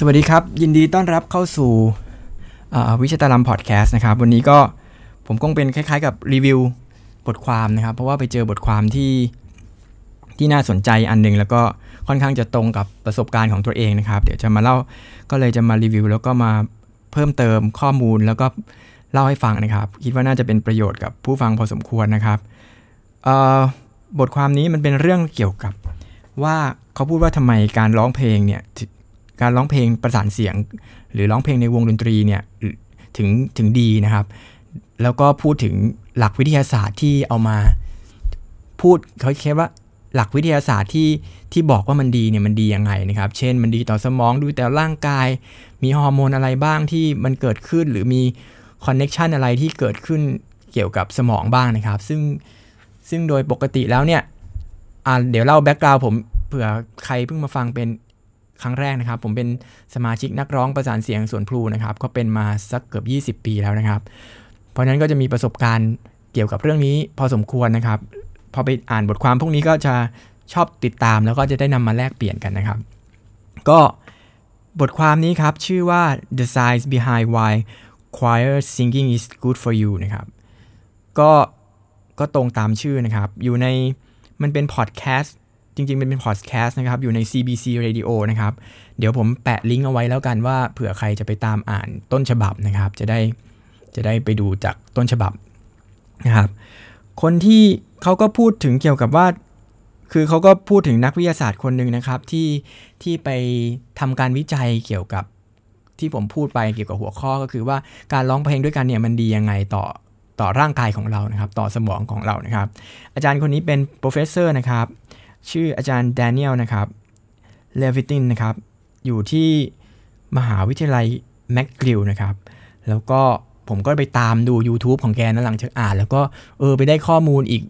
สวัสดีครับ ยินดีต้อนรับเข้าสู่วิชาตาลัมพอดแคสต์นะครับ วันนี้ก็ผมคงเป็นคล้ายๆกับรีวิวบทความนะครับ เพราะว่าไปเจอบทความที่ที่น่าสนใจอันหนึ่งแล้วก็ค่อนข้างจะตรงกับประสบการณ์ของตัวเองนะครับ เดี๋ยวจะมาเล่าก็เลยจะมารีวิว แล้วก็มาเพิ่มเติมข้อมูลแล้วก็เล่าให้ฟังนะครับ คิดว่าน่าจะเป็นประโยชน์กับผู้ฟังพอสมควรนะครับบทความนี้มันเป็นเรื่องเกี่ยวกับว่าเขาพูดว่าทำไมการร้องเพลงเนี่ย การร้องเพลงประสานเสียง หรือร้องเพลงในวงดนตรีเนี่ยถึงถึงดีนะครับ แล้วก็พูดถึงหลักวิทยาศาสตร์ที่เอามาพูดเขาคิดว่าหลักวิทยาศาสตร์ที่ที่บอกว่ามันดีเนี่ยมันดียังไงนะครับ เช่นมันดีต่อสมองดีต่อร่างกาย มีฮอร์โมนอะไรบ้างที่มันเกิดขึ้น หรือมี connection อะไรที่เกิดขึ้นเกี่ยวกับสมองบ้างนะครับ ซึ่งซึ่งโดยปกติแล้วเนี่ยเดี๋ยวเล่าแบ็กกราวผมเผื่อใครเพิ่งมาฟังเป็น ครั้งแรกนะครับ ผมเป็นสมาชิกนักร้องประสานเสียงส่วนพลูนะครับ ก็เป็นมาสักเกือบ 20 ปีแล้วนะครับ เพราะนั้นก็จะมีประสบการณ์เกี่ยวกับเรื่องนี้พอสมควรนะครับ พอไปอ่านบทความพวกนี้ก็จะชอบติดตามแล้วก็จะได้นำมาแลกเปลี่ยนกันนะครับ ก็บทความนี้ครับ ชื่อว่า the science behind why choir singing is good for you นะครับ ก็ก็ตรงตามชื่อนะครับ อยู่ในมันเป็นพอดแคสต์ จริงๆเป็นพอดแคสต์นะครับ อยู่ใน CBC Radio นะครับ เดี๋ยวผมแปะลิงก์เอาไว้แล้วกันว่าเผื่อใครจะไปตามอ่านต้นฉบับนะครับ จะได้จะได้ไปดูจากต้นฉบับนะครับ คนที่เขาก็พูดถึงเกี่ยวกับว่า คือเขาก็พูดถึงนักวิทยาศาสตร์คนหนึ่งนะครับ ที่ที่ไปทำการวิจัยเกี่ยวกับที่ผมพูดไปเกี่ยวกับหัวข้อก็คือว่าการร้องเพลงด้วยกันเนี่ยมันดียังไงต่อต่อร่างกายของเรานะครับ ต่อสมองของเรานะครับ อาจารย์คนนี้เป็น professor นะครับ ชื่ออาจารย์แดเนียลนะครับเลวิตินนะครับ อยู่ที่มหาวิทยาลัยแมกกิลนะครับ แล้วก็ผมก็ไปตามดู YouTube ของแกนะหลังจากอ่าน แล้วก็เออไปได้ข้อมูลอีก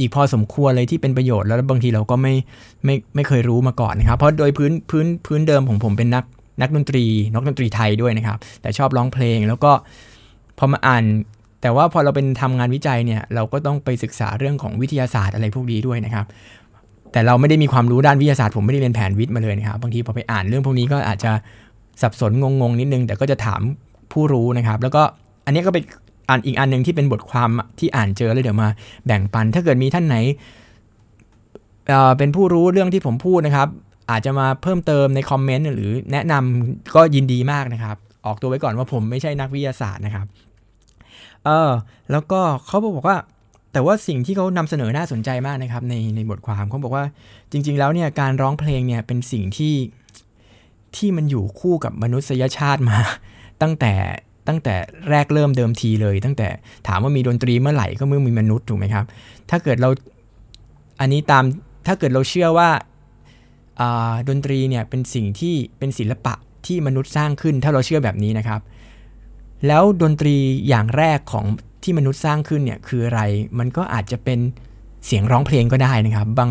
อีกพอสมควรเลยที่เป็นประโยชน์แล้วบางทีเราก็ไม่ไม่ไม่เคยรู้มาก่อนนะครับ เพราะโดยพื้นพื้นพื้นเดิมของผมเป็นนักนักดนตรีนักดนตรีไทยด้วยนะครับ แต่ชอบร้องเพลงแล้วก็พอมาอ่าน แต่ว่าพอเราเป็นทำงานวิจัยเนี่ยเราก็ต้องไปศึกษาเรื่องของวิทยาศาสตร์อะไรพวกนี้ด้วยนะครับ แต่เราไม่ได้มีความรู้ด้านวิทยาศาสตร์ผมไม่ได้เรียนแผนวิทย์มาเลยนะครับบางทีพอไปอ่านเรื่องพวกนี้ก็อาจจะสับสนงงๆนิดนึง แต่ก็จะถามผู้รู้นะครับ แล้วก็อันนี้ก็เป็นอ่านอีกอันหนึ่งที่เป็นบทความที่อ่านเจอแล้วเดี๋ยวมาแบ่งปัน ถ้าเกิดมีท่านไหนเป็นผู้รู้เรื่องที่ผมพูดนะครับ อาจจะมาเพิ่มเติมในคอมเมนต์หรือแนะนำก็ยินดีมากนะครับ ออกตัวไว้ก่อนว่าผมไม่ใช่นักวิทยาศาสตร์นะครับเออแล้วก็เขาบอกว่า แต่ว่าสิ่งที่เขานำเสนอน่าสนใจมากนะครับในในบทความเขาบอกว่าจริง ๆ แล้วเนี่ยการร้องเพลงเนี่ยเป็นสิ่งที่ที่มันอยู่คู่กับมนุษยชาติมา ตั้งแต่ตั้งแต่แรกเริ่มเดิมทีเลย ตั้งแต่ถามว่ามีดนตรีเมื่อไหร่ก็เมื่อมีมนุษย์ถูกไหมครับ ถ้าเกิดเราอันนี้ตามถ้าเกิดเราเชื่อว่าดนตรีเนี่ยเป็นสิ่งที่เป็นศิลปะที่มนุษย์สร้างขึ้น ถ้าเราเชื่อแบบนี้นะครับ แล้วดนตรีอย่างแรกของ ที่มนุษย์สร้างขึ้นเนี่ยคืออะไร มันก็อาจจะเป็นเสียงร้องเพลงก็ได้นะครับ บาง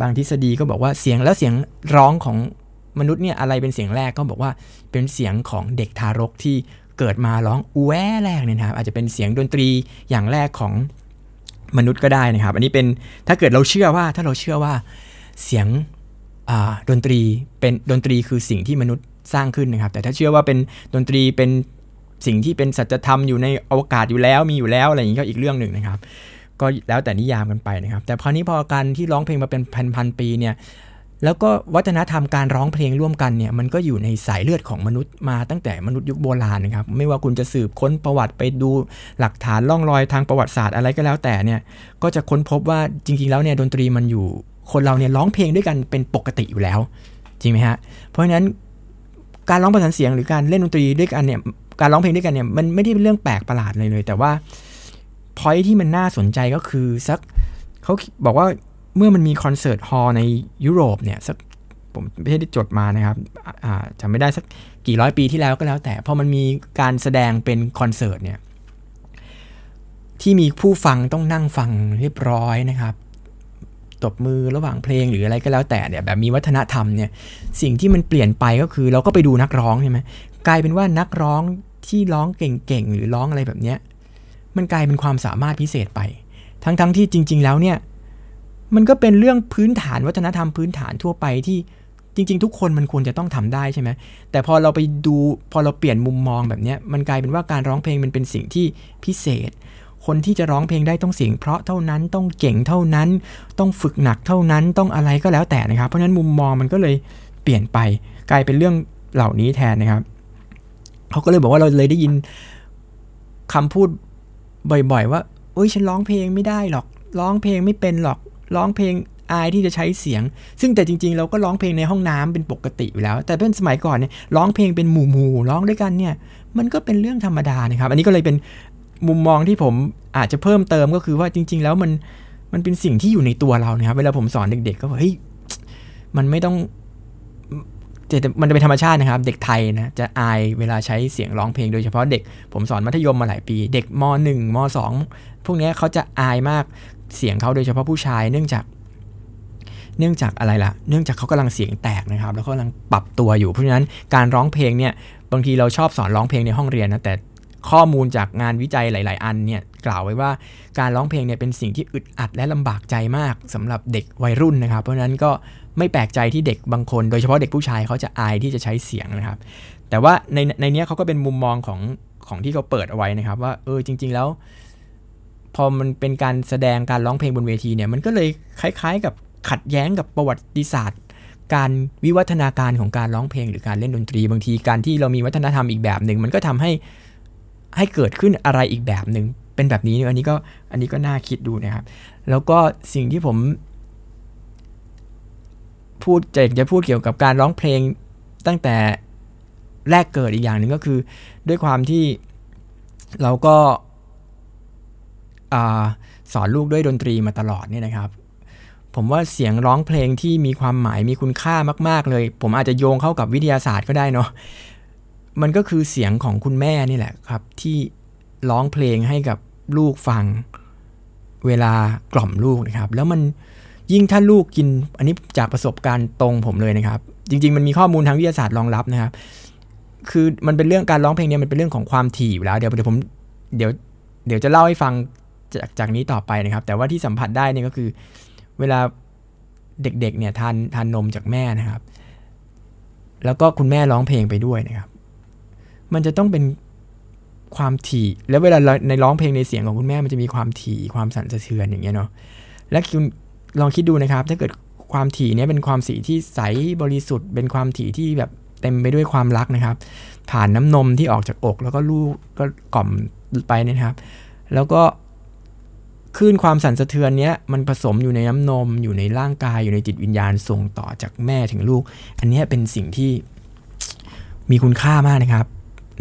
บางทฤษฎีก็บอกว่าเสียงแล้วเสียงร้องของมนุษย์เนี่ยอะไรเป็นเสียงแรกก็บอกว่าเป็นเสียงของเด็กทารกที่เกิดมาร้องอูแวแรกเนี่ยนะครับอาจจะเป็นเสียงดนตรีอย่างแรกของมนุษย์ก็ได้นะครับ อันนี้เป็นถ้าเกิดเราเชื่อว่าถ้าเราเชื่อว่าเสียงดนตรีเป็นดนตรีคือสิ่งที่มนุษย์สร้างขึ้นนะครับ แต่ถ้าเชื่อว่าเป็นดนตรีเป็น สิ่งที่เป็นสัจธรรมอยู่ในอวกาศอยู่แล้วมีอยู่แล้วอะไรอย่างนี้ก็อีกเรื่องหนึ่งนะครับ ก็แล้วแต่นิยามกันไปนะครับ แต่พอนี้พอการที่ร้องเพลงมาเป็นพันพันปีเนี่ยแล้วก็วัฒนธรรมการร้องเพลงร่วมกันเนี่ยมันก็อยู่ในสายเลือดของมนุษย์มาตั้งแต่มนุษย์ยุคโบราณนะครับไม่ว่าคุณจะสืบค้นประวัติไปดูหลักฐานล่องรอยทางประวัติศาสตร์อะไรก็แล้วแต่เนี่ยก็จะค้นพบว่าจริง ๆ แล้วเนี่ยดนตรีมันอยู่คนเราเนี่ยร้องเพลงด้วยกันเป็นปกติอยู่แล้ว จริงไหมฮะเพราะฉะนั้นการร้องประสานเสียงหรือการเล่นดนตรีด้วยกันเนี่ย การร้องเพลงด้วยกันเนี่ยมันไม่ได้เป็นเรื่องแปลกประหลาดเลยเลย แต่ว่าพอยที่มันน่าสนใจก็คือสักเขาบอกว่าเมื่อมันมีคอนเสิร์ตฮอลในยุโรปเนี่ยสักผมไม่ได้จดมานะครับจำไม่ได้สักกี่ร้อยปีที่แล้วก็แล้ว แต่พอมันมีการแสดงเป็นคอนเสิร์ตเนี่ยที่มีผู้ฟังต้องนั่งฟังเรียบร้อยนะครับตบมือระหว่างเพลงหรืออะไรก็แล้วแต่เนี่ยแบบมีวัฒนธรรมเนี่ยสิ่งที่มันเปลี่ยนไปก็คือเราก็ไปดูนักร้องใช่ไหม กลายเป็นว่านักร้องที่ร้องเก่งๆ หรือร้องอะไรแบบเนี้ย มันกลายเป็นความสามารถพิเศษไป ทั้งๆทที่จริง ๆ แล้วเนี่ย มันก็เป็นเรื่องพื้นฐานวัฒนธรรมพื้นฐานทั่วไปที่จริง ๆ ทุกคนมันควรจะต้องทำได้ใช่ไหม แต่พอเราไปดูพอเราเปลี่ยนมุมมองแบบนี้มันกลายเป็นว่าการร้องเพลงมันเป็นสิ่งที่พิเศษ คนที่จะร้องเพลงได้ต้องเสียง เพราะเท่านั้นต้องเก่งเท่านั้น ต้องฝึกหนักเท่านั้นต้องอะไรก็แล้วแต่นะครับ เพราะฉะนั้นมุมมองมันก็เลยเปลี่ยนไป กลายเป็นเรื่องเหล่านี้แทนนะครับ เขาก็เลยบอกว่าเราเลยได้ยินคำพูดบ่อยๆ ว่าเอ้ยฉันร้องเพลงไม่ได้หรอก ร้องเพลงไม่เป็นหรอก ร้องเพลงอายที่จะใช้เสียง ซึ่งแต่จริงๆ เราก็ร้องเพลงในห้องน้ำเป็นปกติอยู่แล้ว แต่เป็นสมัยก่อนเนี่ยร้องเพลงเป็นหมู่หมู่ร้องด้วยกันเนี่ย มันก็เป็นเรื่องธรรมดานะครับ อันนี้ก็เลยเป็นมุมมองที่ผมอาจจะเพิ่มเติมก็คือว่าจริง ๆ แล้วมันมันเป็นสิ่งที่อยู่ในตัวเรานะครับ เวลาผมสอนเด็กๆ ก็บอกเฮ้ยมันไม่ต้อง มันจะเป็นธรรมชาตินะครับ เด็กไทยนะจะอายเวลาใช้เสียงร้องเพลงโดยเฉพาะเด็ก ผมสอนมัธยมมาหลายปี เด็กม .1 ม .2 พวกนี้เขาจะอายมากเสียงเขาโดยเฉพาะผู้ชาย เนื่องจากเนื่องจากอะไรล่ะ เนื่องจากเขากำลังเสียงแตกนะครับ แล้วก็กำลังปรับตัวอยู่ เพราะฉะนั้นการร้องเพลงเนี่ย บางทีเราชอบสอนร้องเพลงในห้องเรียนนะ แต่ข้อมูลจากงานวิจัยหลาย ๆ อันเนี่ยกล่าวไว้ว่าการร้องเพลงเนี่ยเป็นสิ่งที่อึดอัดและลำบากใจมากสำหรับเด็กวัยรุ่นนะครับ เพราะฉะนั้นก็ ไม่แปลกใจที่เด็กบางคน โดยเฉพาะเด็กผู้ชายเขาจะอายที่จะใช้เสียงนะครับ แต่ว่าในในนี้เขาก็เป็นมุมมองของของที่เขาเปิดเอาไว้นะครับ ว่าเออจริง ๆ แล้ว พอมันเป็นการแสดงการร้องเพลงบนเวทีเนี่ย มันก็เลยคล้ายๆ กับขัดแย้งกับประวัติศาสตร์ การวิวัฒนาการของการร้องเพลงหรือการเล่นดนตรี บางทีการที่เรามีวัฒนธรรมอีกแบบหนึ่งมันก็ทำให้ให้เกิดขึ้นอะไรอีกแบบหนึ่งเป็นแบบนี้อันนี้ก็อันนี้ก็น่าคิดดูนะครับ แล้วก็สิ่งที่ผม พูดจะจะพูดเกี่ยวกับการร้องเพลงตั้งแต่แรกเกิดอีกอย่างหนึ่งก็คือ ด้วยความที่เราก็สอนลูกด้วยดนตรีมาตลอดเนี่ยนะครับ ผมว่าเสียงร้องเพลงที่มีความหมายมีคุณค่ามาก ๆ เลย ผมอาจจะโยงเข้ากับวิทยาศาสตร์ก็ได้เนาะมันก็คือเสียงของคุณแม่นี่แหละครับ ที่ร้องเพลงให้กับลูกฟังเวลากล่อมลูกนะครับ แล้วมัน ยิ่งถ้าลูกกินอันนี้จากประสบการณ์ตรงผมเลยนะครับ จริง ๆ มันมีข้อมูลทางวิทยาศาสตร์รองรับนะครับ คือมันเป็นเรื่องการร้องเพลงเนี่ยมันเป็นเรื่องของความถี่อยู่แล้วเดี๋ยวเดี๋ยวผมเดี๋ยวเดี๋ยวจะเล่าให้ฟังจากจากนี้ต่อไปนะครับ แต่ว่าที่สัมผัสได้เนี่ยก็คือ เวลาเด็กๆเนี่ยทานทานนมจากแม่นะครับ แล้วก็คุณแม่ร้องเพลงไปด้วยนะครับ มันจะต้องเป็นความถี่ แล้วเวลาในร้องเพลงในเสียงของคุณแม่มันจะมีความถี่ความสั่นสะเทือนอย่างเงี้ยเนาะและคุณ ลองคิดดูนะครับ ถ้าเกิดความถี่นี้เป็นความสีที่ใสบริสุทธิ์ เป็นความถี่ที่แบบเต็มไปด้วยความรักนะครับ ผ่านน้ำนมที่ออกจากอก แล้วก็ลูกก็กล่อมไปนะครับ แล้วก็คลื่นความสั่นสะเทือนนี้มันผสมอยู่ในน้ำนม อยู่ในร่างกายอยู่ในจิตวิญญาณส่งต่อจากแม่ถึงลูก อันนี้เป็นสิ่งที่มีคุณค่ามากนะครับ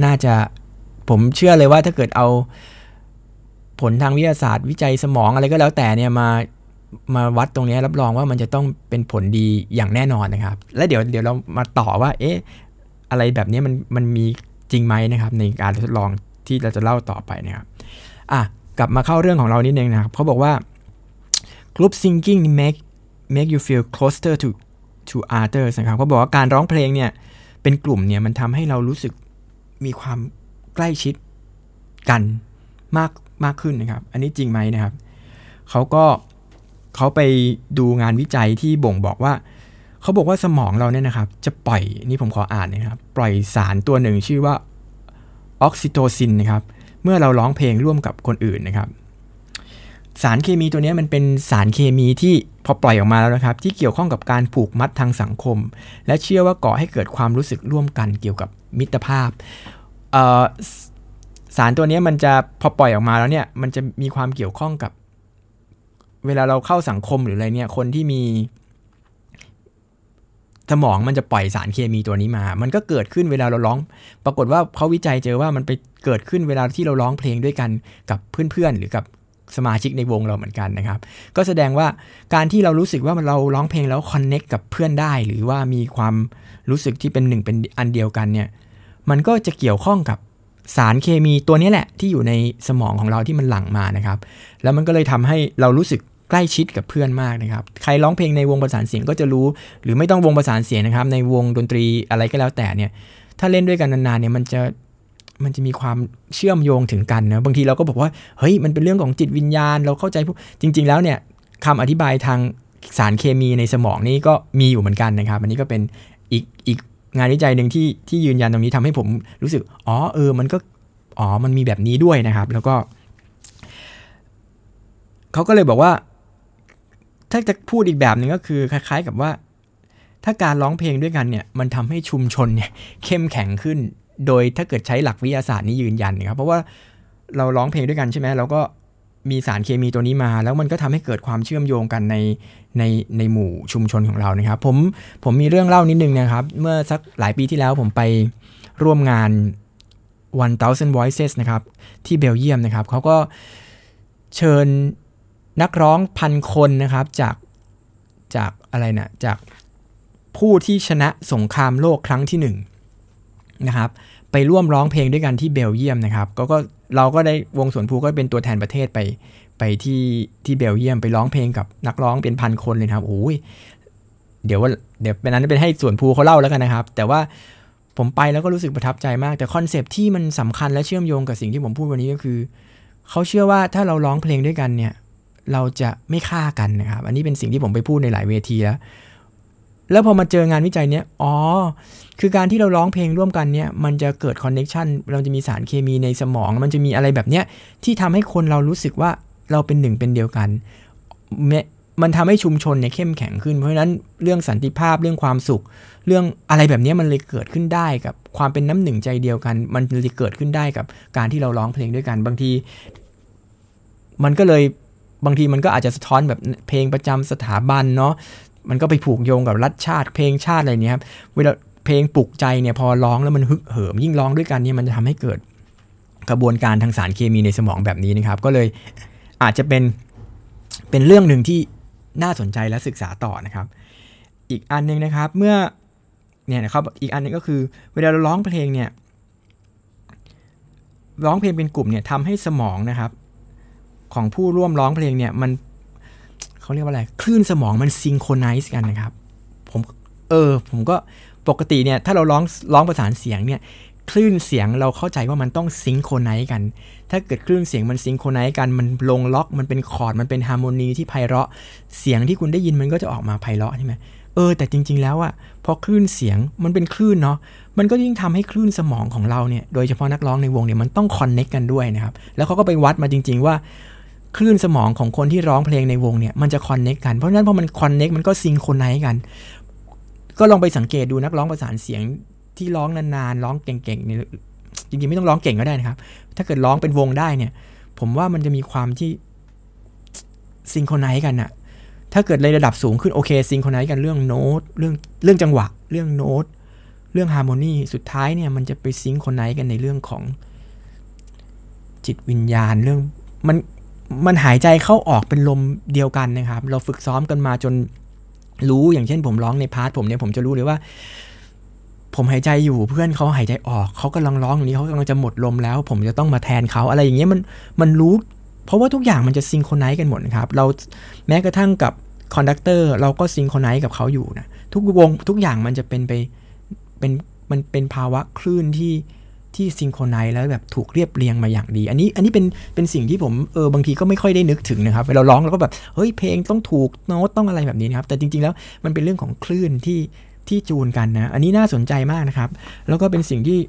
น่าจะผมเชื่อเลยว่าถ้าเกิดเอาผลทางวิทยาศาสตร์ วิจัยสมองอะไรก็แล้วแต่เนี่ยมา มาวัดตรงนี้รับรองว่ามันจะต้องเป็นผลดีอย่างแน่นอนนะครับ และเดี๋ยวเดี๋ยวเรามาต่อว่า เอ๊ะอะไรแบบนี้มันมันมีจริงไหมนะครับ ในการทดลองที่เราจะเล่าต่อไปนะครับอะกลับมาเข้าเรื่องของเรานิดนึงนะครับเขาบอกว่า group singing make make you feel closer to to others นะครับเขาบอกว่าการร้องเพลงเนี่ยเป็นกลุ่มเนี่ยมันทำให้เรารู้สึกมีความใกล้ชิดกันมากมากขึ้นนะครับ อันนี้จริงไหมนะครับ เขาก็ เขาไปดูงานวิจัยที่บ่งบอกว่า เขาบอกว่าสมองเราเนี่ยนะครับ จะปล่อยนี่ผมขออ่านนะครับ ปล่อยสารตัวหนึ่งชื่อว่าออกซิโตซินนะครับ เมื่อเราร้องเพลงร่วมกับคนอื่นนะครับ สารเคมีตัวนี้มันเป็นสารเคมีที่พอปล่อยออกมาแล้วนะครับ ที่เกี่ยวข้องกับการผูกมัดทางสังคม และเชื่อว่าก่อให้เกิดความรู้สึกร่วมกันเกี่ยวกับมิตรภาพสารตัวนี้มันจะพอปล่อยออกมาแล้วเนี่ยมันจะมีความเกี่ยวข้องกับ เวลาเราเข้าสังคมหรืออะไรเนี่ย คนที่มี สมองมันจะปล่อยสารเคมีตัวนี้มา มันก็เกิดขึ้นเวลาเราร้อง ปรากฏว่าเขาวิจัยเจอว่ามันไปเกิดขึ้นเวลาที่เราร้องเพลงด้วยกันกับเพื่อนๆหรือกับสมาชิกในวงเราเหมือนกันนะครับ ก็แสดงว่าการที่เรารู้สึกว่าเราร้องเพลงแล้วคอนเน็กกับเพื่อนได้ หรือว่ามีความรู้สึกที่เป็นหนึ่งเป็นอันเดียวกันเนี่ย มันก็จะเกี่ยวข้องกับสารเคมีตัวนี้แหละที่อยู่ในสมองของเราที่มันหลั่งมานะครับ แล้วมันก็เลยทำให้เรารู้สึก ใกล้ชิดกับเพื่อนมากนะครับ ใครร้องเพลงในวงประสานเสียงก็จะรู้ หรือไม่ต้องวงประสานเสียงนะครับ ในวงดนตรีอะไรก็แล้วแต่เนี่ย ถ้าเล่นด้วยกันนานๆเนี่ยมันจะมันจะมีความเชื่อมโยงถึงกันนะบางทีเราก็บอกว่าเฮ้ยมันเป็นเรื่องของจิตวิญญาณ เราเข้าใจพวกจริง ๆ แล้วเนี่ยคำอธิบายทางสารเคมีในสมองนี่ก็มีอยู่เหมือนกันนะครับ อันนี้ก็เป็นอีกอีกงานวิจัยหนึ่งที่ที่ยืนยันตรงนี้ทำให้ผมรู้สึก อ๋อเออ มันก็ อ๋อ มันมีแบบนี้ด้วยนะครับ แล้วก็ เขาก็เลยบอกว่า ถ้าจะพูดอีกแบบหนึ่งก็คือคล้าย ๆ กับว่า ถ้าการร้องเพลงด้วยกันเนี่ย มันทำให้ชุมชนเนี่ยเข้มแข็งขึ้น โดยถ้าเกิดใช้หลักวิทยาศาสตร์นี้ยืนยันนะครับเพราะว่าเราร้องเพลงด้วยกันใช่ไหมเราก็มีสารเคมีตัวนี้มา แล้วมันก็ทำให้เกิดความเชื่อมโยงกันในในในหมู่ชุมชนของเรานะครับ ผมผมมีเรื่องเล่านิดนึงนะครับ เมื่อสักหลายปีที่แล้วผมไปร่วมงาน 1000 Voices นะครับ ที่เบลเยียมนะครับเขาก็เชิญ นักร้องพันคนนะครับจากจากอะไรนะจากผู้ที่ชนะสงครามโลกครั้งที่1นนะครับไปร่วมร้องเพลงด้วยกันที่เบลเยียมนะครับก็ก็เราก็ได้วงสวนภูก็เป็นตัวแทนประเทศไปไปที่ที่เบลเยียมไปร้องเพลงกับนักร้องเป็นพันคนเลยครับโอ้ยเดี๋ยวว่าเดี๋ยวเป็นนั้นเป็นให้ส่วนภูเขาเล่าแล้วกันนะครับ แต่ว่าผมไปแล้วก็รู้สึกประทับใจมาก แต่ concept ที่มันสำคัญและเชื่อมโยงกับสิ่งที่ผมพูดวันนี้ก็คือเขาเชื่อว่าถ้าเราร้องเพลงด้วยกันเนี่ย เราจะไม่ฆ่ากันนะครับ อันนี้เป็นสิ่งที่ผมไปพูดในหลายเวทีแล้วแล้วพอมาเจองานวิจัยเนี้ย อ๋อ คือการที่เราร้องเพลงร่วมกันเนี่ยมันจะเกิด connection เราจะมีสารเคมีในสมอง มันจะมีอะไรแบบเนี้ย ที่ทำให้คนเรารู้สึกว่าเราเป็นหนึ่งเป็นเดียวกัน มันทำให้ชุมชนเนี่ยเข้มแข็งขึ้น เพราะฉะนั้นเรื่องสันติภาพเรื่องความสุข เรื่องอะไรแบบนี้มันเลยเกิดขึ้นได้กับความเป็นน้ำหนึ่งใจเดียวกัน มันเลยเกิดขึ้นได้กับการที่เราร้องเพลงด้วยกัน บางที มันก็เลย บางทีมันก็อาจจะสะท้อนแบบเพลงประจำสถาบันเนาะมันก็ไปผูกโยงกับรัฐชาติ เพลงชาติอะไรเนี้ยครับเวลาเพลงปลุกใจเนี่ยพอร้องแล้วมันฮึกเหิม ยิ่งร้องด้วยกันเนี่ยมันจะทำให้เกิดกระบวนการทางสารเคมีในสมองแบบนี้นะครับ ก็เลยอาจจะเป็นเป็นเรื่องหนึ่งที่น่าสนใจและศึกษาต่อนะครับ อีกอันนึงนะครับเมื่อเนี่ยนะครับอีกอันนึงก็คือ เวลาเราร้องเพลงเนี่ยร้องเพลงเป็นกลุ่มเนี่ยทำให้สมองนะครับ ของผู้ร่วมร้องเพลงเนี่ยมันเขาเรียกว่าอะไร คลื่นสมองมัน synchronize กันนะครับ ผมเออ ผมก็ปกติเนี่ยถ้าเราร้องร้องประสานเสียงเนี่ยคลื่นเสียงเราเข้าใจว่ามันต้อง synchronize กัน ถ้าเกิดคลื่นเสียงมัน synchronize กัน มันลงล็อก มันเป็นคอร์ด มันเป็น harmony ที่ไพเราะ เสียงที่คุณได้ยินมันก็จะออกมาไพเราะใช่ไหมเออ แต่จริง ๆ แล้วอะพอคลื่นเสียงมันเป็นคลื่นเนาะ มันก็ยิ่งทำให้คลื่นสมองของเราเนี่ย โดยเฉพาะนักร้องในวงเนี่ย มันต้อง connect กันด้วยนะครับ แล้วเขาก็ไปวัดมาจริง ๆ ว่า คลื่นสมองของคนที่ร้องเพลงในวงเนี่ยมันจะ connect กัน เพราะฉะนั้นพอมัน connect มันก็ synchronize กัน ก็ลองไปสังเกตดูนักร้องประสานเสียงที่ร้องนานๆร้องเก่งๆเนี่ยจริงๆไม่ต้องร้องเก่งก็ได้นะครับ ถ้าเกิดร้องเป็นวงได้เนี่ย ผมว่ามันจะมีความที่ synchronize กันอะถ้าเกิดในระดับสูงขึ้นโอเค synchronize กันเรื่องโน้ตเรื่องเรื่องจังหวะ เรื่องโน้ตเรื่อง harmony สุดท้ายเนี่ยมันจะไป synchronize กันในเรื่องของจิตวิญญาณเรื่องมัน มันหายใจเข้าออกเป็นลมเดียวกันนะครับ เราฝึกซ้อมกันมาจนรู้อย่างเช่น ผมร้องใน part ผมเนี่ยผมจะรู้เลยว่า ผมหายใจอยู่เพื่อนเขาหายใจออกเขากำลังร้องอย่างนี้เขากำลังจะหมดลมแล้ว ผมจะต้องมาแทนเขาอะไรอย่างเงี้ยมันมันรู้เพราะว่าทุกอย่างมันจะ synchronize กันหมดครับ เราแม้กระทั่งกับ conductor เราก็ synchronize กับเขาอยู่นะทุกวงทุกอย่างมันจะเป็นไปเป็นมันเป็นภาวะคลื่นที่ ที่ synchronize แล้วแบบถูกเรียบเรียงมาอย่างดี อันนี้อันนี้เป็นเป็นสิ่งที่ผมเออบางทีก็ไม่ค่อยได้นึกถึงนะครับเวลาร้องแล้วก็แบบเฮ้ยเพลงต้องถูกโน้ตต้องอะไรแบบนี้นะครับ แต่จริงๆแล้วมันเป็นเรื่องของคลื่นที่ที่จูนกันนะ อันนี้น่าสนใจมากนะครับ แล้วก็เป็นสิ่งที่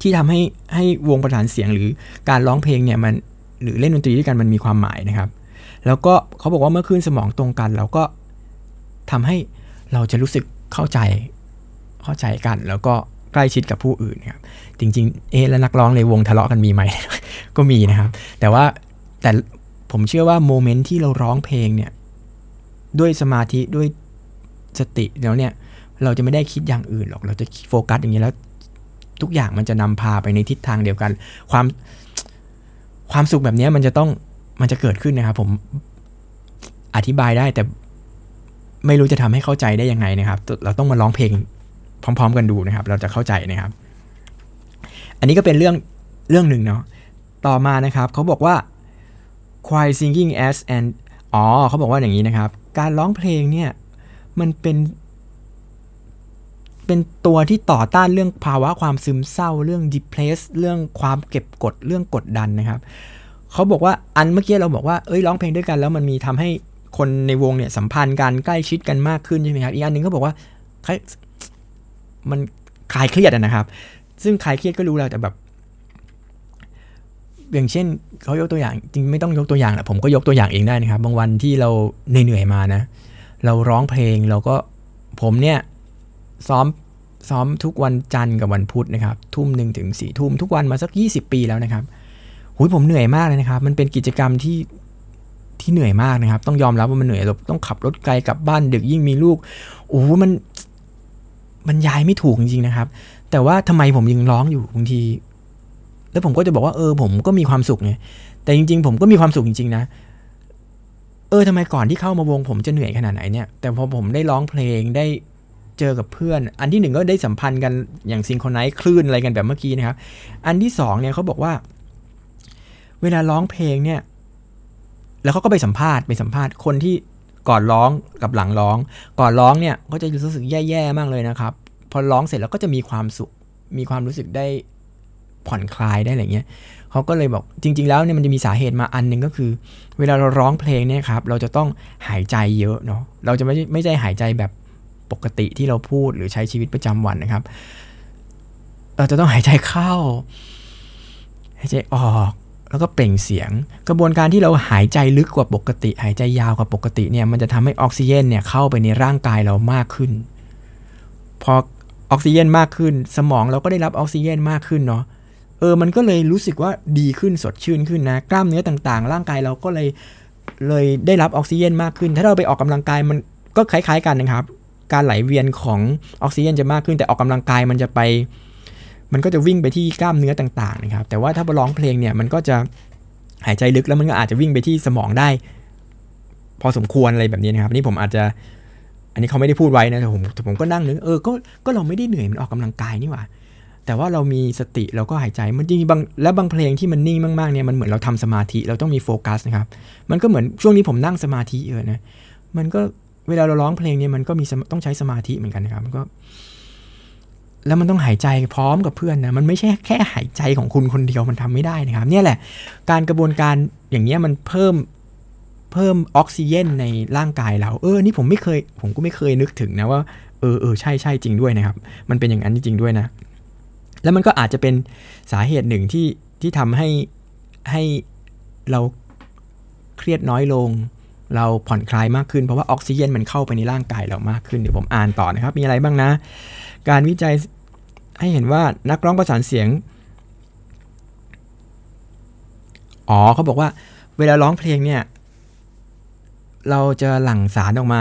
ที่ทำให้ให้วงประสานเสียงหรือการร้องเพลงเนี่ยมันหรือเล่นดนตรีด้วยกันมันมีความหมายนะครับ แล้วก็เขาบอกว่าเมื่อคลื่นสมองตรงกัน เราก็ทำให้เราจะรู้สึกเข้าใจเข้าใจกัน แล้วก็ ใกล้ชิดกับผู้อื่นครับจริงๆเอ๊แล้วนักร้องในวงทะเลาะกันมีไหม ก็มีนะครับ แต่ว่าแต่ผมเชื่อว่าโมเมนต์ที่เราร้องเพลงเนี่ยด้วยสมาธิด้วยสติแล้วเนี่ย เราจะไม่ได้คิดอย่างอื่นหรอก เราจะโฟกัสอย่างนี้แล้ว ทุกอย่างมันจะนำพาไปในทิศทางเดียวกัน ความความสุขแบบนี้มันจะต้องมันจะเกิดขึ้นนะครับผมอธิบายได้แต่ไม่รู้จะทำให้เข้าใจได้ยังไงนะครับ เราต้องมาร้องเพลง พร้อม ๆ กันดูนะครับ เราจะเข้าใจนะครับ อันนี้ก็เป็นเรื่องเรื่องหนึ่งเนาะต่อมานะครับเขาบอกว่า choir singing as and อ๋อเขาบอกว่าอย่างนี้นะครับ การร้องเพลงเนี่ยมันเป็น เป็นตัวที่ต่อต้านเรื่องภาวะความซึมเศร้าเรื่อง depress เรื่องความเก็บกดเรื่องกดดันนะครับเขาบอกว่าอันเมื่อกี้เราบอกว่าเอ้ยร้องเพลงด้วยกัน แล้วมันมีทำให้คนในวงเนี่ยสัมพันธ์กันใกล้ชิดกันมากขึ้นใช่ไหมครับอีกอันหนึ่งเขาบอกว่า มันคลายเครียดนะครับ ซึ่งคลายเครียดก็รู้แล้วแต่แบบ อย่างเช่นเขายกตัวอย่าง จริงไม่ต้องยกตัวอย่างแหละผมก็ยกตัวอย่างเองได้นะครับ บางวันที่เราเหนื่อยมานะ เราร้องเพลงเราก็ผมเนี่ย ซ้อมซ้อมทุกวันจันทร์กับวันพุธนะครับ ทุ่มหนึ่งถึงสี่ทุ่มทุกวันมาสักยี่สิบปีแล้วนะครับหุยผมเหนื่อยมากเลยนะครับ มันเป็นกิจกรรมที่ที่เหนื่อยมากนะครับ ต้องยอมรับว่ามันเหนื่อยเราต้องขับรถไกลกลับบ้านดึกยิ่งมีลูกโอ้มัน มันย้ายไม่ถูกจริงๆนะครับ แต่ว่าทำไมผมยังร้องอยู่บางที แล้วผมก็จะบอกว่าเออ ผมก็มีความสุขไงแต่จริง ๆ ผมก็มีความสุขจริง ๆ นะ เออทำไมก่อนที่เข้ามาวงผมจะเหนื่อยขนาดไหนเนี่ย แต่พอผมได้ร้องเพลงได้เจอกับเพื่อน อันที่หนึ่งก็ได้สัมพันธ์กันอย่างซิงโครไนซ์คลื่นอะไรกันแบบเมื่อกี้นะครับ อันที่สองเนี่ยเขาบอกว่า เวลาร้องเพลงเนี่ย แล้วเขาก็ไปสัมภาษณ์ไปสัมภาษณ์คนที่ ก่อนร้องกับหลังร้อง ก่อนร้องเนี่ยก็จะรู้สึกแย่ๆมากเลยนะครับ พอร้องเสร็จแล้วก็จะมีความสุข มีความรู้สึกได้ผ่อนคลายได้อะไรเงี้ยเขาก็เลยบอกจริง ๆ แล้วเนี่ยมันจะมีสาเหตุมาอันหนึ่งก็คือ เวลาเราร้องเพลงเนี่ยครับเราจะต้องหายใจเยอะเนาะเราจะไม่ไม่ใช่หายใจแบบปกติที่เราพูดหรือใช้ชีวิตประจำวันนะครับ เราจะต้องหายใจเข้า หายใจออก แล้วก็เปล่งเสียง กระบวนการที่เราหายใจลึกกว่าปกติ หายใจยาวกว่าปกติเนี่ยมันจะทำให้ออกซิเจนเนี่ยเข้าไปในร่างกายเรามากขึ้น พอออกซิเจนมากขึ้น สมองเราก็ได้รับออกซิเจนมากขึ้นเนาะเออมันก็เลยรู้สึกว่าดีขึ้นสดชื่นขึ้นนะ กล้ามเนื้อต่างๆ ร่างกายเราก็เลยเลยได้รับออกซิเจนมากขึ้น ถ้าเราไปออกกำลังกายมันก็คล้าย ๆ กันนะครับ การไหลเวียนของออกซิเจนจะมากขึ้น แต่ออกกำลังกายมันจะไป มันก็จะวิ่งไปที่กล้ามเนื้อต่างๆนะครับ แต่ว่าถ้าร้องเพลงเนี่ยมันก็จะหายใจลึกแล้วมันก็อาจจะวิ่งไปที่สมองได้ พอสมควรอะไรแบบนี้นะครับนี่ผมอาจจะ อันนี้เขาไม่ได้พูดไว้นะแต่ผมผมก็นั่งนึกเออก็ก็เราไม่ได้เหนื่อยมันออกกำลังกายนี่หว่าแต่ว่าเรามีสติเราก็หายใจมันจริงบางและบางเพลงที่มันนิ่งมากๆเนี่ยมันเหมือนเราทำสมาธิเราต้องมีโฟกัสนะครับ มันก็เหมือนช่วงนี้ผมนั่งสมาธิเออนะมันก็เวลาเราร้องเพลงเนี่ยมันก็มีต้องใช้สมาธิเหมือนกันนะครับ มันก็ แล้วมันต้องหายใจพร้อมกับเพื่อนนะมันไม่ใช่แค่หายใจของคุณคนเดียวมันทำไม่ได้นะครับ เนี่ยแหละ การกระบวนการอย่างเงี้ยมันเพิ่มเพิ่มออกซิเจนในร่างกายเรา เออ นี่ผมไม่เคย ผมก็ไม่เคยนึกถึงนะว่า เออเออใช่ใช่จริงด้วยนะครับ มันเป็นอย่างนั้นจริงด้วยนะ แล้วมันก็อาจจะเป็นสาเหตุหนึ่งที่ที่ทำให้ให้เราเครียดน้อยลง เราผ่อนคลายมากขึ้นเพราะว่าออกซิเจนมันเข้าไปในร่างกายเรามากขึ้นเดี๋ยวผมอ่านต่อนะครับ มีอะไรบ้างนะ การวิจัยให้เห็นว่านักร้องประสานเสียง อ๋อเขาบอกว่า เวลาร้องเพลงเนี่ย เราจะหลั่งสารออกมา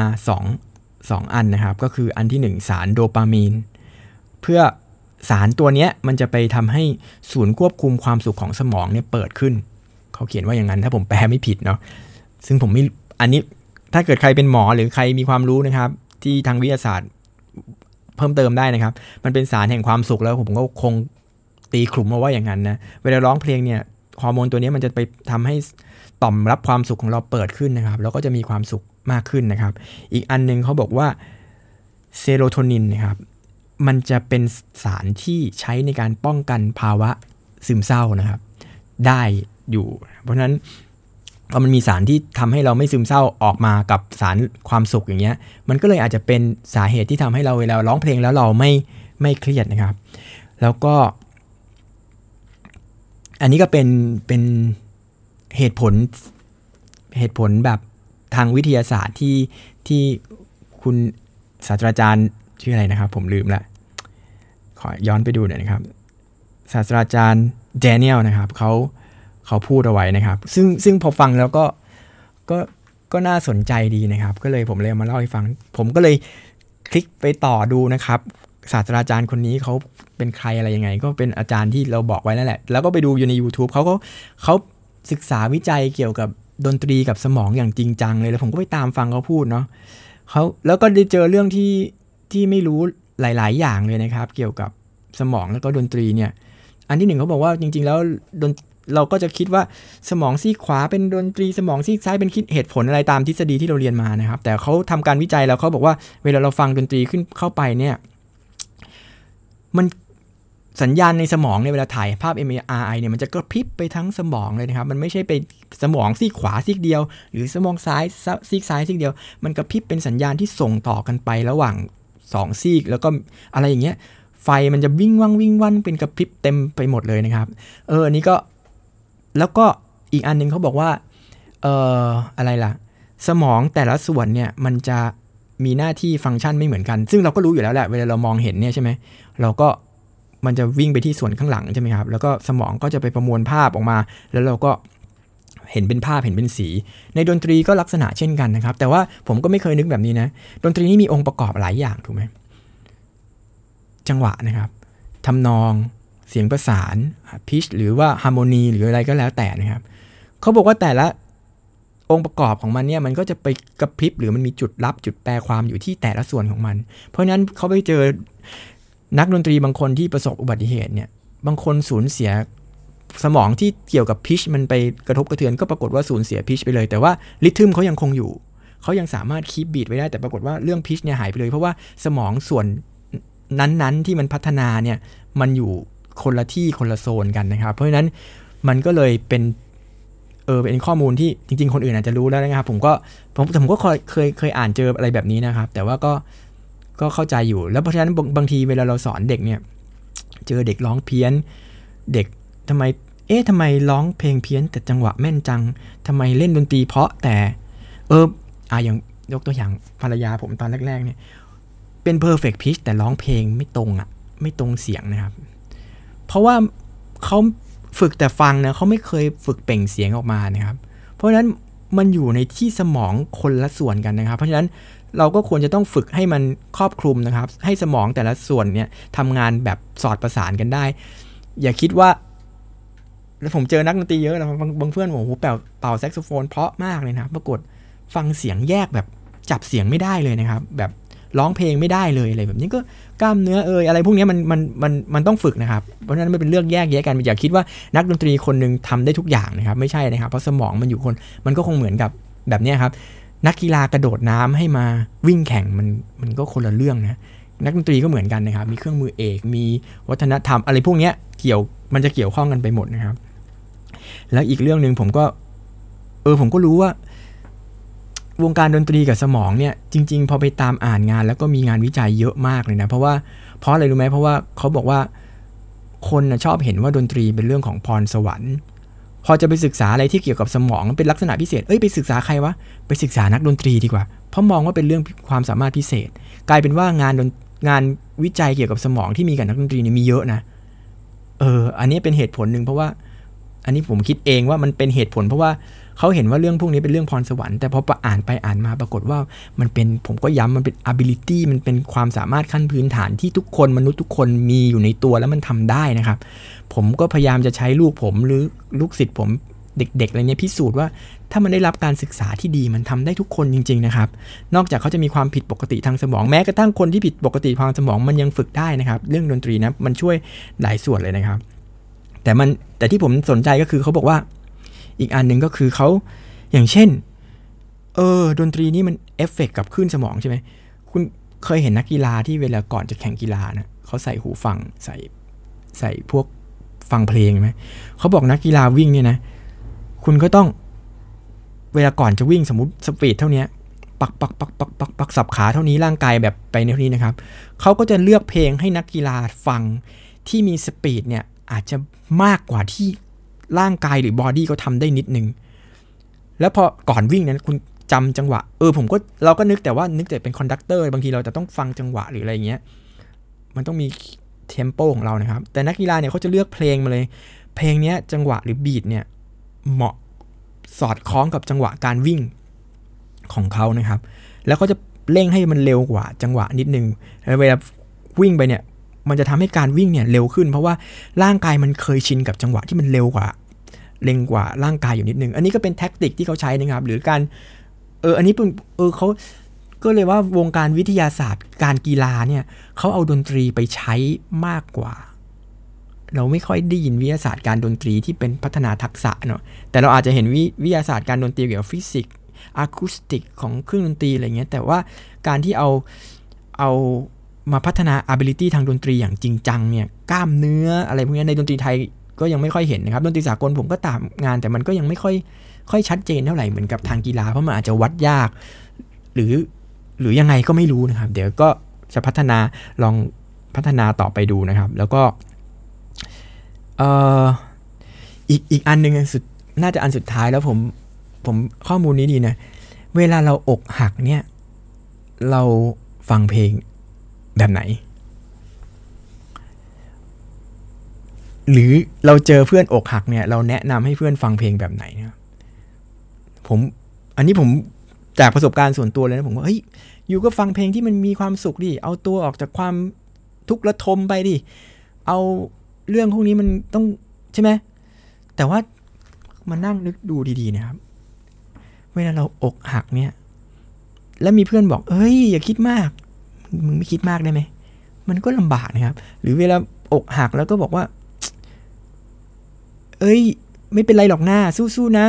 2 2อันนะครับ ก็คืออันที่ 1 สารโดปามีน เพื่อสารตัวนี้มันจะไปทำให้ศูนย์ควบคุมความสุขของสมองเนี่ยเปิดขึ้น เขาเขียนว่าอย่างนั้นถ้าผมแปลไม่ผิดเนาะซึ่งผมไม่อันนี้ถ้าเกิดใครเป็นหมอหรือใครมีความรู้นะครับ ที่ทางวิทยาศาสตร์ พิ่มเติมได้นะครับ มันเป็นสารแห่งความสุขแล้วผมก็คงตีขลุ่มมาว่าอย่างนั้นนะ เวลาร้องเพลงเนี่ยฮอร์โมนตัวนี้มันจะไปทำให้ต่อมรับความสุขของเราเปิดขึ้นนะครับ แล้วก็จะมีความสุขมากขึ้นนะครับ อีกอันนึงเขาบอกว่าเซโรโทนินนะครับ มันจะเป็นสารที่ใช้ในการป้องกันภาวะซึมเศร้านะครับ ได้อยู่ เพราะฉะนั้น มันมีสารที่ทำให้เราไม่ซึมเศร้าออกมากับสารความสุขอย่างเงี้ย มันก็เลยอาจจะเป็นสาเหตุที่ทำให้เราเวลาร้องเพลงแล้วเราไม่ไม่เครียดนะครับ แล้วก็ อันนี้ก็เป็นเป็นเหตุผลเหตุผลแบบทางวิทยาศาสตร์ที่ที่คุณศาสตราจารย์ชื่ออะไรนะครับ ผมลืมละขอย้อนไปดูหน่อยนะครับ ศาสตราจารย์แดเนียลนะครับเขา เขาพูดเอาไว้นะครับ ซึ่งซึ่งพอฟังแล้วก็ก็ก็น่าสนใจดีนะครับ ก็เลยผมเลยมาเล่าให้ฟัง ผมก็เลยคลิกไปต่อดูนะครับ ศาสตราจารย์คนนี้เขาเป็นใครอะไรยังไง ก็เป็นอาจารย์ที่เราบอกไว้นั่นแหละ แล้วก็ไปดูอยู่ใน YouTube เขาก็เขาศึกษาวิจัยเกี่ยวกับดนตรีกับสมองอย่างจริงจังเลย แล้วผมก็ไปตามฟังเขาพูดเนาะเขาแล้วก็ได้เจอเรื่องที่ที่ไม่รู้หลาย ๆ อย่างเลยนะครับ เกี่ยวกับสมองแล้วก็ดนตรีเนี่ย อันที่หนึ่งเขาบอกว่าจริง ๆ แล้วดน เราก็จะคิดว่าสมองซีขวาเป็นดนตรีสมองซีซ้ายเป็นคิดเหตุผลอะไรตามทฤษฎีที่เราเรียนมานะครับ แต่เขาทำการวิจัยแล้วเขาบอกว่าเวลาเราฟังดนตรีขึ้นเข้าไปเนี่ยมันสัญญาณในสมองในเวลาถ่ายภาพ MRI เนี่ยมันจะกระพริบไปทั้งสมองเลยนะครับ มันไม่ใช่ไปสมองซีขวาซีกเดียว หรือสมองซ้ายซีกซ้ายซีกเดียว มันกระพริบเป็นสัญญาณที่ส่งต่อกันไประหว่าง2ซีกแล้วก็อะไรอย่างเงี้ยไฟมันจะวิ่งว่างวิ่งวันเป็นกระพริบเต็มไปหมดเลยนะครับ เอออันนี้ก็ แล้วก็อีกอันนึงเขาบอกว่าเอ่ออะไรล่ะ สมองแต่ละส่วนเนี่ยมันจะมีหน้าที่ฟังก์ชันไม่เหมือนกัน ซึ่งเราก็รู้อยู่แล้วแหละเวลาเรามองเห็นเนี่ยใช่ไหมเราก็มันจะวิ่งไปที่ส่วนข้างหลังใช่ไหมครับ แล้วก็สมองก็จะไปประมวลภาพออกมา แล้วเราก็เห็นเป็นภาพเห็นเป็นสี ในดนตรีก็ลักษณะเช่นกันนะครับ แต่ว่าผมก็ไม่เคยนึกแบบนี้นะ ดนตรีนี่มีองค์ประกอบหลายอย่างถูกไหม จังหวะนะครับทำนอง เสียงประสานพิชหรือว่าฮาร์โมนีหรืออะไรก็แล้วแต่นะครับเขาบอกว่าแต่ละองค์ประกอบของมันเนี่ยมันก็จะไปกระพริบหรือมันมีจุดรับจุดแปลความอยู่ที่แต่ละส่วนของมัน เพราะฉะนั้นเขาไปเจอนักดนตรีบางคนที่ประสบอุบัติเหตุเนี่ยบางคนสูญเสียสมองที่เกี่ยวกับพิชมันไปกระทบกระเทือนก็ปรากฏว่าสูญเสียพิชไปเลย แต่ว่าริทึมเขายังคงอยู่เขายังสามารถคีบบีดไว้ได้แต่ปรากฏว่าเรื่องพิชเนี่ยหายไปเลย เพราะว่าสมองส่วนนั้นๆที่มันพัฒนาเนี่ยมันอยู่ คนละที่คนละโซนกันนะครับ เพราะฉะนั้นมันก็เลยเป็นเออเป็นข้อมูลที่จริง ๆ คนอื่นอาจจะรู้แล้วนะครับ ผมก็ผมผมก็เคยเคยเคยอ่านเจออะไรแบบนี้นะครับ แต่ว่าก็ก็เข้าใจอยู่ แล้วเพราะฉะนั้นบางทีเวลาเราสอนเด็กเนี่ย เจอเด็กร้องเพี้ยน เด็กทำไม เอ๊ะทำไมร้องเพลงเพี้ยน แต่จังหวะแม่นจังทำไมเล่นดนตรีเพราะแต่ เอออะอย่างยกตัวอย่างภรรยาผมตอนแรก ๆ เนี่ย เป็น perfect pitch แต่ร้องเพลงไม่ตรงอะ่ะ ไม่ตรงเสียงนะครับ เพราะว่าเขาฝึกแต่ฟังนะเขาไม่เคยฝึกเปล่งเสียงออกมานะครับ เพราะฉะนั้นมันอยู่ในที่สมองคนละส่วนกันนะครับ เพราะฉะนั้นเราก็ควรจะต้องฝึกให้มันครอบคลุมนะครับ ให้สมองแต่ละส่วนเนี่ยทำงานแบบสอดประสานกันได้ อย่าคิดว่า แล้วผมเจอนักดนตรีเยอะแล้วบางบางเพื่อนบอกโอ้โหเป่าเป่าแซกโซโฟนเพราะมากเลยนะปรากฏฟังเสียงแยกแบบจับเสียงไม่ได้เลยนะครับ แบบ ร้องเพลงไม่ได้เลยอะไรแบบนี้ก็กล้ามเนื้อเอยอะไรพวกนี้มันมันมันมันต้องฝึกนะครับ เพราะฉะนั้นมันเป็นเรื่องแยกแยะกันอย่าคิดว่านักดนตรีคนหนึ่งทำได้ทุกอย่างนะครับ ไม่ใช่นะครับ เพราะสมองมันอยู่คนมันก็คงเหมือนกับแบบนี้ครับนักกีฬากระโดดน้ำให้มาวิ่งแข่งมันมันก็คนละเรื่องนะนักดนตรีก็เหมือนกันนะครับ มีเครื่องมือเอก มีวัฒนธรรม อะไรพวกนี้เกี่ยวมันจะเกี่ยวข้องกันไปหมดนะครับ แล้วอีกเรื่องหนึ่งผมก็ เออผมก็รู้ว่า วงการดนตรีกับสมองเนี่ยจริง ๆ พอไปตามอ่านงาน แล้วก็มีงานวิจัยเยอะมากเลยนะ เพราะว่าเพราะอะไรรู้ไหมเพราะว่าเขาบอกว่าคนชอบเห็นว่าดนตรีเป็นเรื่องของพรสวรรค์พอจะไปศึกษาอะไรที่เกี่ยวกับสมองเป็นลักษณะพิเศษ เอ้ยไปศึกษาใครวะ ไปศึกษานักดนตรีดีกว่า เพราะมองว่าเป็นเรื่องความสามารถพิเศษ กลายเป็นว่างานงานวิจัยเกี่ยวกับสมองที่มีกับนักดนตรีเนี่ยมีเยอะนะ เออ อันนี้เป็นเหตุผลหนึ่งเพราะว่า อันนี้ผมคิดเองว่ามันเป็นเหตุผลเพราะว่า เขาเห็นว่าเรื่องพวกนี้เป็นเรื่องพรสวรรค์แต่พออ่านไปอ่านมาปรากฏว่ามันเป็นผมก็ย้ำมันเป็น ability มันเป็นความสามารถขั้นพื้นฐานที่ทุกคนมนุษย์ทุกคนมีอยู่ในตัวแล้วมันทำได้นะครับ ผมก็พยายามจะใช้ลูกผมหรือลูกศิษย์ผมเด็กๆอะไรเนี้ยพิสูจน์ว่าถ้ามันได้รับการศึกษาที่ดีมันทำได้ทุกคนจริง ๆนะครับ นอกจากเขาจะมีความผิดปกติทางสมองแม้กระทั่งคนที่ผิดปกติทางสมองมันยังฝึกได้นะครับ เรื่องดนตรีนะมันช่วยหลายส่วนเลยนะครับ แต่มันแต่ที่ผมสนใจก็คือเขาบอกว่า อีกอันหนึ่งก็คือเขาอย่างเช่น เออ ดนตรีนี่มันเอฟเฟกกับคลื่นสมองใช่ไหม คุณเคยเห็นนักกีฬาที่เวลาก่อนจะแข่งกีฬานะเขาใส่หูฟังใส่ใส่พวกฟังเพลงไหมเขาบอกนักกีฬาวิ่งเนี่ยนะ คุณก็ต้อง เวลาก่อนจะวิ่งสมมติ speed เท่านี้ปักปักปักปักปักปักสับขาเท่านี้ร่างกายแบบไปในเท่านี้นะครับ เขาก็จะเลือกเพลงให้นักกีฬาฟังที่มี speed เนี่ยอาจจะมากกว่าที่ ร่างกายหรือ body เขาทำได้นิดนึง แล้วพอก่อนวิ่งนั้นคุณจำจังหวะ เออผมก็เราก็นึกแต่ว่านึกแต่เป็น conductor บางทีเราจะต้องฟังจังหวะหรืออะไรเงี้ย มันต้องมี tempo ของเรานะครับ แต่นักกีฬาเนี่ยเขาจะเลือกเพลงมาเลย เพลงนี้จังหวะหรือ beat เนี่ยเหมาะสอดคล้องกับจังหวะการวิ่งของเขานะครับ แล้วเขาจะเร่งให้มันเร็วกว่าจังหวะนิดนึงแล้วเวลาวิ่งไปเนี่ย มันจะทำให้การวิ่งเนี่ยเร็วขึ้น เพราะว่าร่างกายมันเคยชินกับจังหวะที่มันเร็วกว่า เร่งกว่าร่างกายอยู่นิดนึง อันนี้ก็เป็น tactic ที่เขาใช้นะครับ หรือการ เออ อันนี้เป็นเออเขาก็เลยว่าวงการวิทยาศาสตร์ การกีฬาเนี่ยเขาเอาดนตรีไปใช้มากกว่า เราไม่ค่อยได้ยินวิทยาศาสตร์การดนตรีที่เป็นพัฒนาทักษะเนาะแต่เราอาจจะเห็นวิวิทยาศาสตร์การดนตรีเกี่ยวกับฟิสิกส์อะคูสติกของเครื่องดนตรีอะไรเงี้ยแต่ว่าการที่เอาเอามาพัฒนา ability ทางดนตรีอย่างจริงจังเนี่ยกล้ามเนื้ออะไรพวกนี้ในดนตรีไทย ก็ยังไม่ค่อยเห็นนะครับดนตรีสากลผมก็ตามงานแต่มันก็ยังไม่ค่อยค่อยชัดเจนเท่าไหร่เหมือนกับทางกีฬาเพราะมันอาจจะวัดยาก หรือหรือยังไงก็ไม่รู้นะครับ เดี๋ยวก็จะพัฒนาลองพัฒนาต่อไปดูนะครับ แล้วก็เอ่ออีกอีกอันหนึ่งสุดน่าจะอันสุดท้ายแล้วผมผมข้อมูลนี้ดีนะ เวลาเราอกหักเนี่ย เราฟังเพลงแบบไหน หรือเราเจอเพื่อนอกหักเนี่ย เราแนะนำให้เพื่อนฟังเพลงแบบไหนเนี่ยผมอันนี้ผมจากประสบการณ์ส่วนตัวเลยนะผมว่าเฮ้ยอยู่ก็ฟังเพลงที่มันมีความสุขดิเอาตัวออกจากความทุกข์ระทมไปดิเอาเรื่องพวกนี้มันต้องใช่ไหมแต่ว่ามานั่งนึกดูดีๆนะครับ เวลาเราอกหักเนี่ย แล้วมีเพื่อนบอกเอ้ย อย่าคิดมาก มึงไม่คิดมากได้ไหมมันก็ลำบากนะครับ หรือเวลาอกหักแล้วก็บอกว่า เอ้ย ไม่เป็นไรหรอกหน้าสู้ๆนะ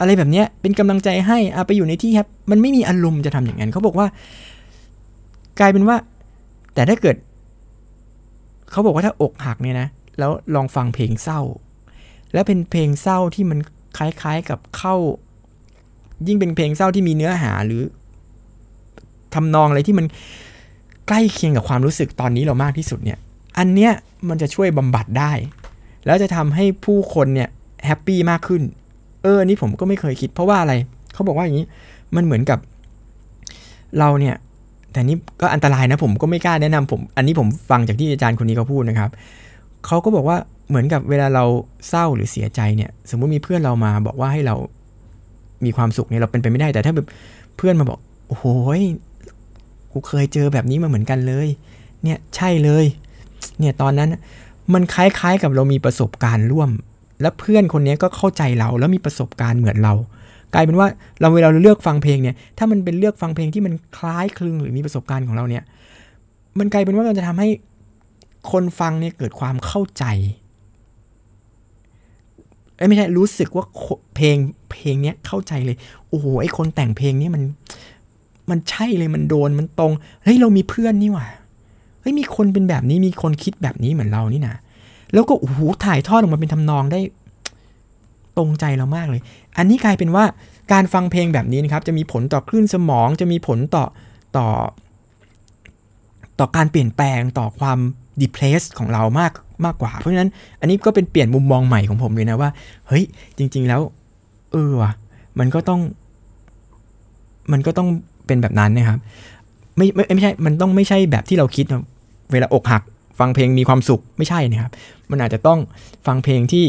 อะไรแบบเนี้ยเป็นกำลังใจให้อาไปอยู่ในที่ครับ มันไม่มีอารมณ์จะทำอย่างนั้นเขาบอกว่า กลายเป็นว่า แต่ถ้าเกิดเขาบอกว่าถ้าอกหักเนี่ยนะแล้วลองฟังเพลงเศร้า แล้วเป็นเพลงเศร้าที่มันคล้ายๆกับเข้า ยิ่งเป็นเพลงเศร้าที่มีเนื้อหาหรือทำนองอะไรที่มันใกล้เคียงกับความรู้สึกตอนนี้เรามากที่สุดเนี่ย อันเนี้ยมันจะช่วยบำบัดได้ แล้วจะทำให้ผู้คนเนี่ยแฮปปี้มากขึ้น เออนี่ผมก็ไม่เคยคิด เพราะว่าอะไรเขาบอกว่าอย่างนี้มันเหมือนกับ เราเนี่ยแต่นี่ก็อันตรายนะผมก็ไม่กล้าแนะนำผม อันนี้ผมฟังจากที่อาจารย์คนนี้เขาพูดนะครับเขาก็บอกว่าเหมือนกับเวลาเราเศร้าหรือเสียใจเนี่ย สมมุติมีเพื่อนเรามาบอกว่าให้เรามีความสุขเนี่ยเราเป็นไปไม่ได้แต่ถ้าแบบเพื่อนมาบอกโอ้โหกูเคยเจอแบบนี้มาเหมือนกันเลย เนี่ยใช่เลย เนี่ยตอนนั้น มันคล้ายๆกับเรามีประสบการณ์ร่วม และเพื่อนคนนี้ก็เข้าใจเราแล้วมีประสบการณ์เหมือนเรา กลายเป็นว่าเราเวลาเราเลือกฟังเพลงเนี่ยถ้ามันเป็นเลือกฟังเพลงที่มันคล้ายคลึงหรือมีประสบการณ์ของเราเนี่ยมันกลายเป็นว่ามันจะทำให้คนฟังเนี่ยเกิดความเข้าใจไม่ใช่รู้สึกว่าเพลงเพลงเนี้ยเข้าใจเลยโอ้โหไอคนแต่งเพลงนี้มัน มันใช่เลยมันโดนมันตรงเฮ้ยเรามีเพื่อนนี่หว่า เฮ้ยมีคนเป็นแบบนี้มีคนคิดแบบนี้เหมือนเรานี่นะแล้วก็โอ้โหถ่ายทอดออกมาเป็นทำนองได้ตรงใจเรามากเลย อันนี้กลายเป็นว่าการฟังเพลงแบบนี้นะครับ จะมีผลต่อคลื่นสมอง จะมีผลต่อต่อ ต่อการเปลี่ยนแปลงต่อความ depressed ของเรามากมากกว่า เพราะฉะนั้นอันนี้ก็เป็นเปลี่ยนมุมมองใหม่ของผมเลยนะว่า เฮ้ย จริง ๆ แล้ว เออว่ะมันก็ต้อง มันก็ต้องเป็นแบบนั้นนะครับ ไม่ไม่ไม่ใช่ มันต้องไม่ใช่แบบที่เราคิด เวลาอกหัก ฟังเพลงมีความสุขไม่ใช่นะครับ มันอาจจะต้องฟังเพลงที่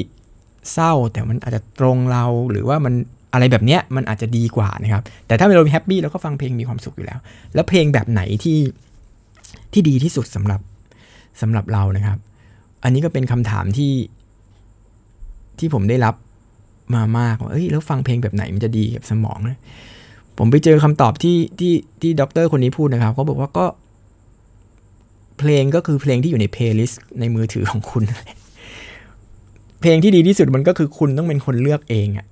เศร้าแต่มันอาจจะตรงเราหรือว่ามันอะไรแบบเนี้ยมันอาจจะดีกว่านะครับ แต่ถ้าเราแฮปปี้เราก็ฟังเพลงมีความสุขอยู่แล้ว แล้วเพลงแบบไหนที่ที่ดีที่สุดสำหรับสำหรับเรานะครับ อันนี้ก็เป็นคำถามที่ที่ผมได้รับมามากว่าเอ้ยแล้วฟังเพลงแบบไหนมันจะดีกับสมองนะผมไปเจอคำตอบที่ที่ที่ด็อกเตอร์คนนี้พูดนะครับเขาบอกว่าก็ เพลงก็คือเพลงที่อยู่ใน playlist ในมือถือของคุณ เพลงที่ดีที่สุดมันก็คือคุณต้องเป็นคนเลือกเองอะ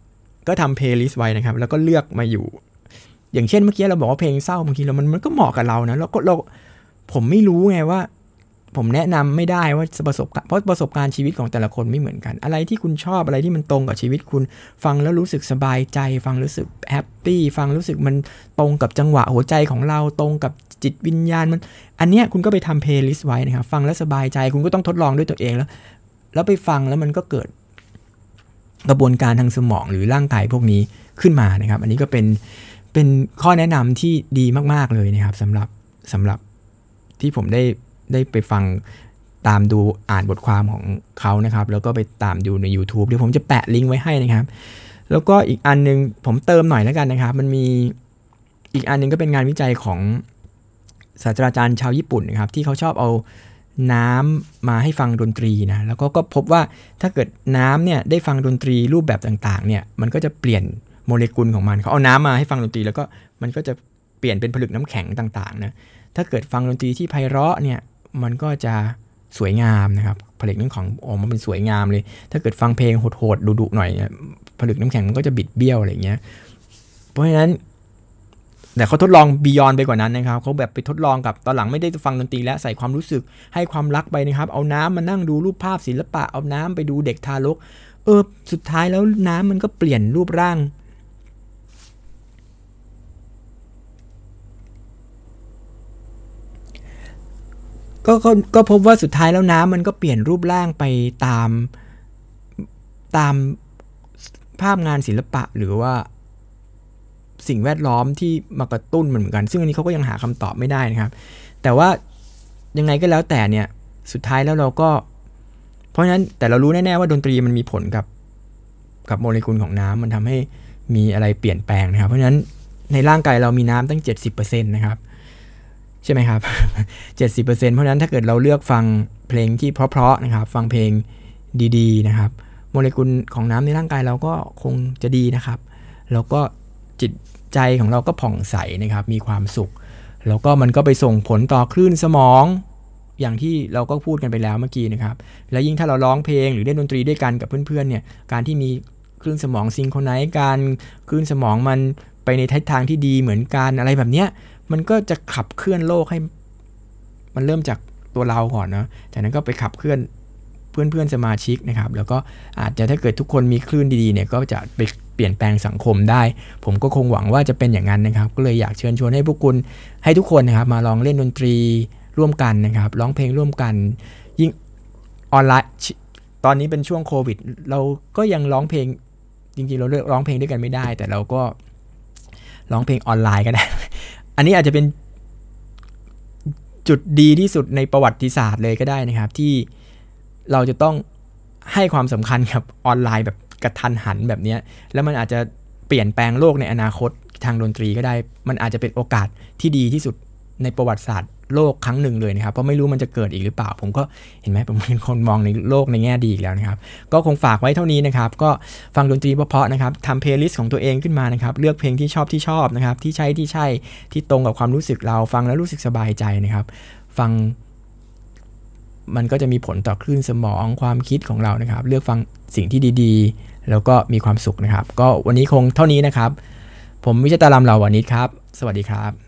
ก็ทำ playlist ไว้นะครับ แล้วก็เลือกมาอยู่ อย่างเช่นเมื่อกี้เราบอกว่าเพลงเศร้าบางทีเรามันมันก็เหมาะกับเรานะแล้วก็เราผมไม่รู้ไงว่า ผมแนะนำไม่ได้ว่าประสบการเพราะประสบการณ์ชีวิตของแต่ละคนไม่เหมือนกัน อะไรที่คุณชอบอะไรที่มันตรงกับชีวิตคุณ ฟังแล้วรู้สึกสบายใจ ฟังรู้สึก happy ฟังรู้สึกมันตรงกับจังหวะหัวใจของเราตรงกับ จิตวิญญาณมัน อันเนี้ยคุณก็ไปทำ playlist ไว้นะครับ ฟังแล้วสบายใจคุณก็ต้องทดลองด้วยตัวเองแล้ว แล้วไปฟังแล้วมันก็เกิดกระบวนการทางสมองหรือร่างกายพวกนี้ขึ้นมานะครับ อันนี้ก็เป็นเป็นข้อแนะนำที่ดีมาก ๆ เลยนะครับสำหรับสำหรับที่ผมได้ได้ไปฟังตามดูอ่านบทความของเขานะครับ แล้วก็ไปตามดูใน YouTube เดี๋ยวผมจะแปะลิงก์ไว้ให้นะครับ แล้วก็อีกอันนึงผมเติมหน่อยแล้วกันนะครับ มันมีอีกอันนึงก็เป็นงานวิจัยของ ศาสตราจารย์ชาวญี่ปุ่นนะครับที่เขาชอบเอาน้ำมาให้ฟังดนตรีนะแล้วก็ก็พบว่าถ้าเกิดน้ำเนี่ยได้ฟังดนตรีรูปแบบต่างๆเนี่ยมันก็จะเปลี่ยนโมเลกุลของมันเขาเอาน้ำมาให้ฟังดนตรีแล้วก็มันก็จะเปลี่ยนเป็นผลึกน้ำแข็งต่างๆนะถ้าเกิดฟังดนตรีที่ไพเราะเนี่ยมันก็จะสวยงามนะครับผลึกน้ำข็งออกมาเป็นสวยงามเลย ถ้าเกิดฟังเพลงโหดๆดุๆหน่อยผลึกน้ำแข็งมันก็จะบิดเบี้ยวอะไรเงี้ยเพราะฉะนั้น แต่เขาทดลองบียอนไปกว่านั้นนะครับเขาแบบไปทดลองกับตอนหลังไม่ได้ฟังดนตรีและใส่ความรู้สึกให้ความรักไปนะครับ เอาน้ำมานั่งดูรูปภาพศิลปะเอาน้ำไปดูเด็กทารก เออสุดท้ายแล้วน้ำมันก็เปลี่ยนรูปร่าง ก็ก็ก็พบว่าสุดท้ายแล้วน้ำมันก็เปลี่ยนรูปร่างไปตามตามภาพงานศิลปะหรือว่า สิ่งแวดล้อมที่มากระตุ้นมันเหมือนกัน ซึ่งอันนี้เขาก็ยังหาคำตอบไม่ได้นะครับ แต่ว่ายังไงก็แล้วแต่เนี่ยสุดท้ายแล้วเราก็ เพราะฉะนั้นแต่เรารู้แน่ๆว่าดนตรีมันมีผลกับกับโมเลกุลของน้ำมันทำให้มีอะไรเปลี่ยนแปลงนะครับ เพราะฉะนั้นในร่างกายเรามีน้ำตั้ง 70%นะครับใช่ไหมครับ 70%เพราะฉะนั้นถ้าเกิดเราเลือกฟังเพลงที่เพราะๆนะครับ ฟังเพลงดีๆนะครับ โมเลกุลของน้ำในร่างกายเราก็คงจะดีนะครับ แล้วก็จิต ใจของเราก็ผ่องใสนะครับมีความสุข แล้วก็มันก็ไปส่งผลต่อคลื่นสมอง อย่างที่เราก็พูดกันไปแล้วเมื่อกี้นะครับ แล้วยิ่งถ้าเราร้องเพลงหรือเล่นดนตรีด้วยกันกับเพื่อนๆเนี่ยการที่มีคลื่นสมองซิงโครไนซ์กันคลื่นสมองมันไปในทิศทางที่ดีเหมือนกันอะไรแบบเนี้ยมันก็จะขับเคลื่อนโลกให้ มันเริ่มจากตัวเราก่อนเนาะจากนั้นก็ไปขับเคลื่อนเพื่อนๆสมาชิกนะครับ แล้วก็อาจจะถ้าเกิดทุกคนมีคลื่นดีๆเนี่ยก็จะไป เปลี่ยนแปลงสังคมได้ ผมก็คงหวังว่าจะเป็นอย่างนั้นนะครับ ก็เลยอยากเชิญชวนให้พวกคุณให้ทุกคนนะครับ มาลองเล่นดนตรีร่วมกันนะครับ ร้องเพลงร่วมกัน ยิ่งออนไลน์ ตอนนี้เป็นช่วงโควิด เราก็ยังร้องเพลงจริงๆเราเลือกร้องเพลงด้วยกันไม่ได้ แต่เราก็ร้องเพลงออนไลน์ก็ได้ อันนี้อาจจะเป็นจุดดีที่สุดในประวัติศาสตร์เลยก็ได้นะครับ ที่เราจะต้องให้ความสำคัญกับออนไลน์แบบ กระทันหันแบบนี้แล้วมันอาจจะเปลี่ยนแปลงโลกในอนาคตทางดนตรีก็ได้ มันอาจจะเป็นโอกาสที่ดีที่สุดในประวัติศาสตร์โลกครั้งหนึ่งเลยนะครับ เพราะไม่รู้มันจะเกิดอีกหรือเปล่า ผมก็เห็นไหมผมเป็นคนมองในโลกในแง่ดีอีกแล้วนะครับ ก็คงฝากไว้เท่านี้นะครับ ก็ฟังดนตรีเพราะๆนะครับทำ playlist ของตัวเองขึ้นมานะครับ เลือกเพลงที่ชอบที่ชอบนะครับ ที่ใช่ที่ใช่ที่ตรงกับความรู้สึกเรา ฟังแล้วรู้สึกสบายใจนะครับ ฟัง มันก็จะมีผลต่อคลื่นสมองความคิดของเรานะครับ เลือกฟังสิ่งที่ดี ๆ แล้วก็มีความสุขนะครับ ก็วันนี้คงเท่านี้นะครับ ผมวิชฎาลัมพก์ เหล่าวานิชครับ สวัสดีครับ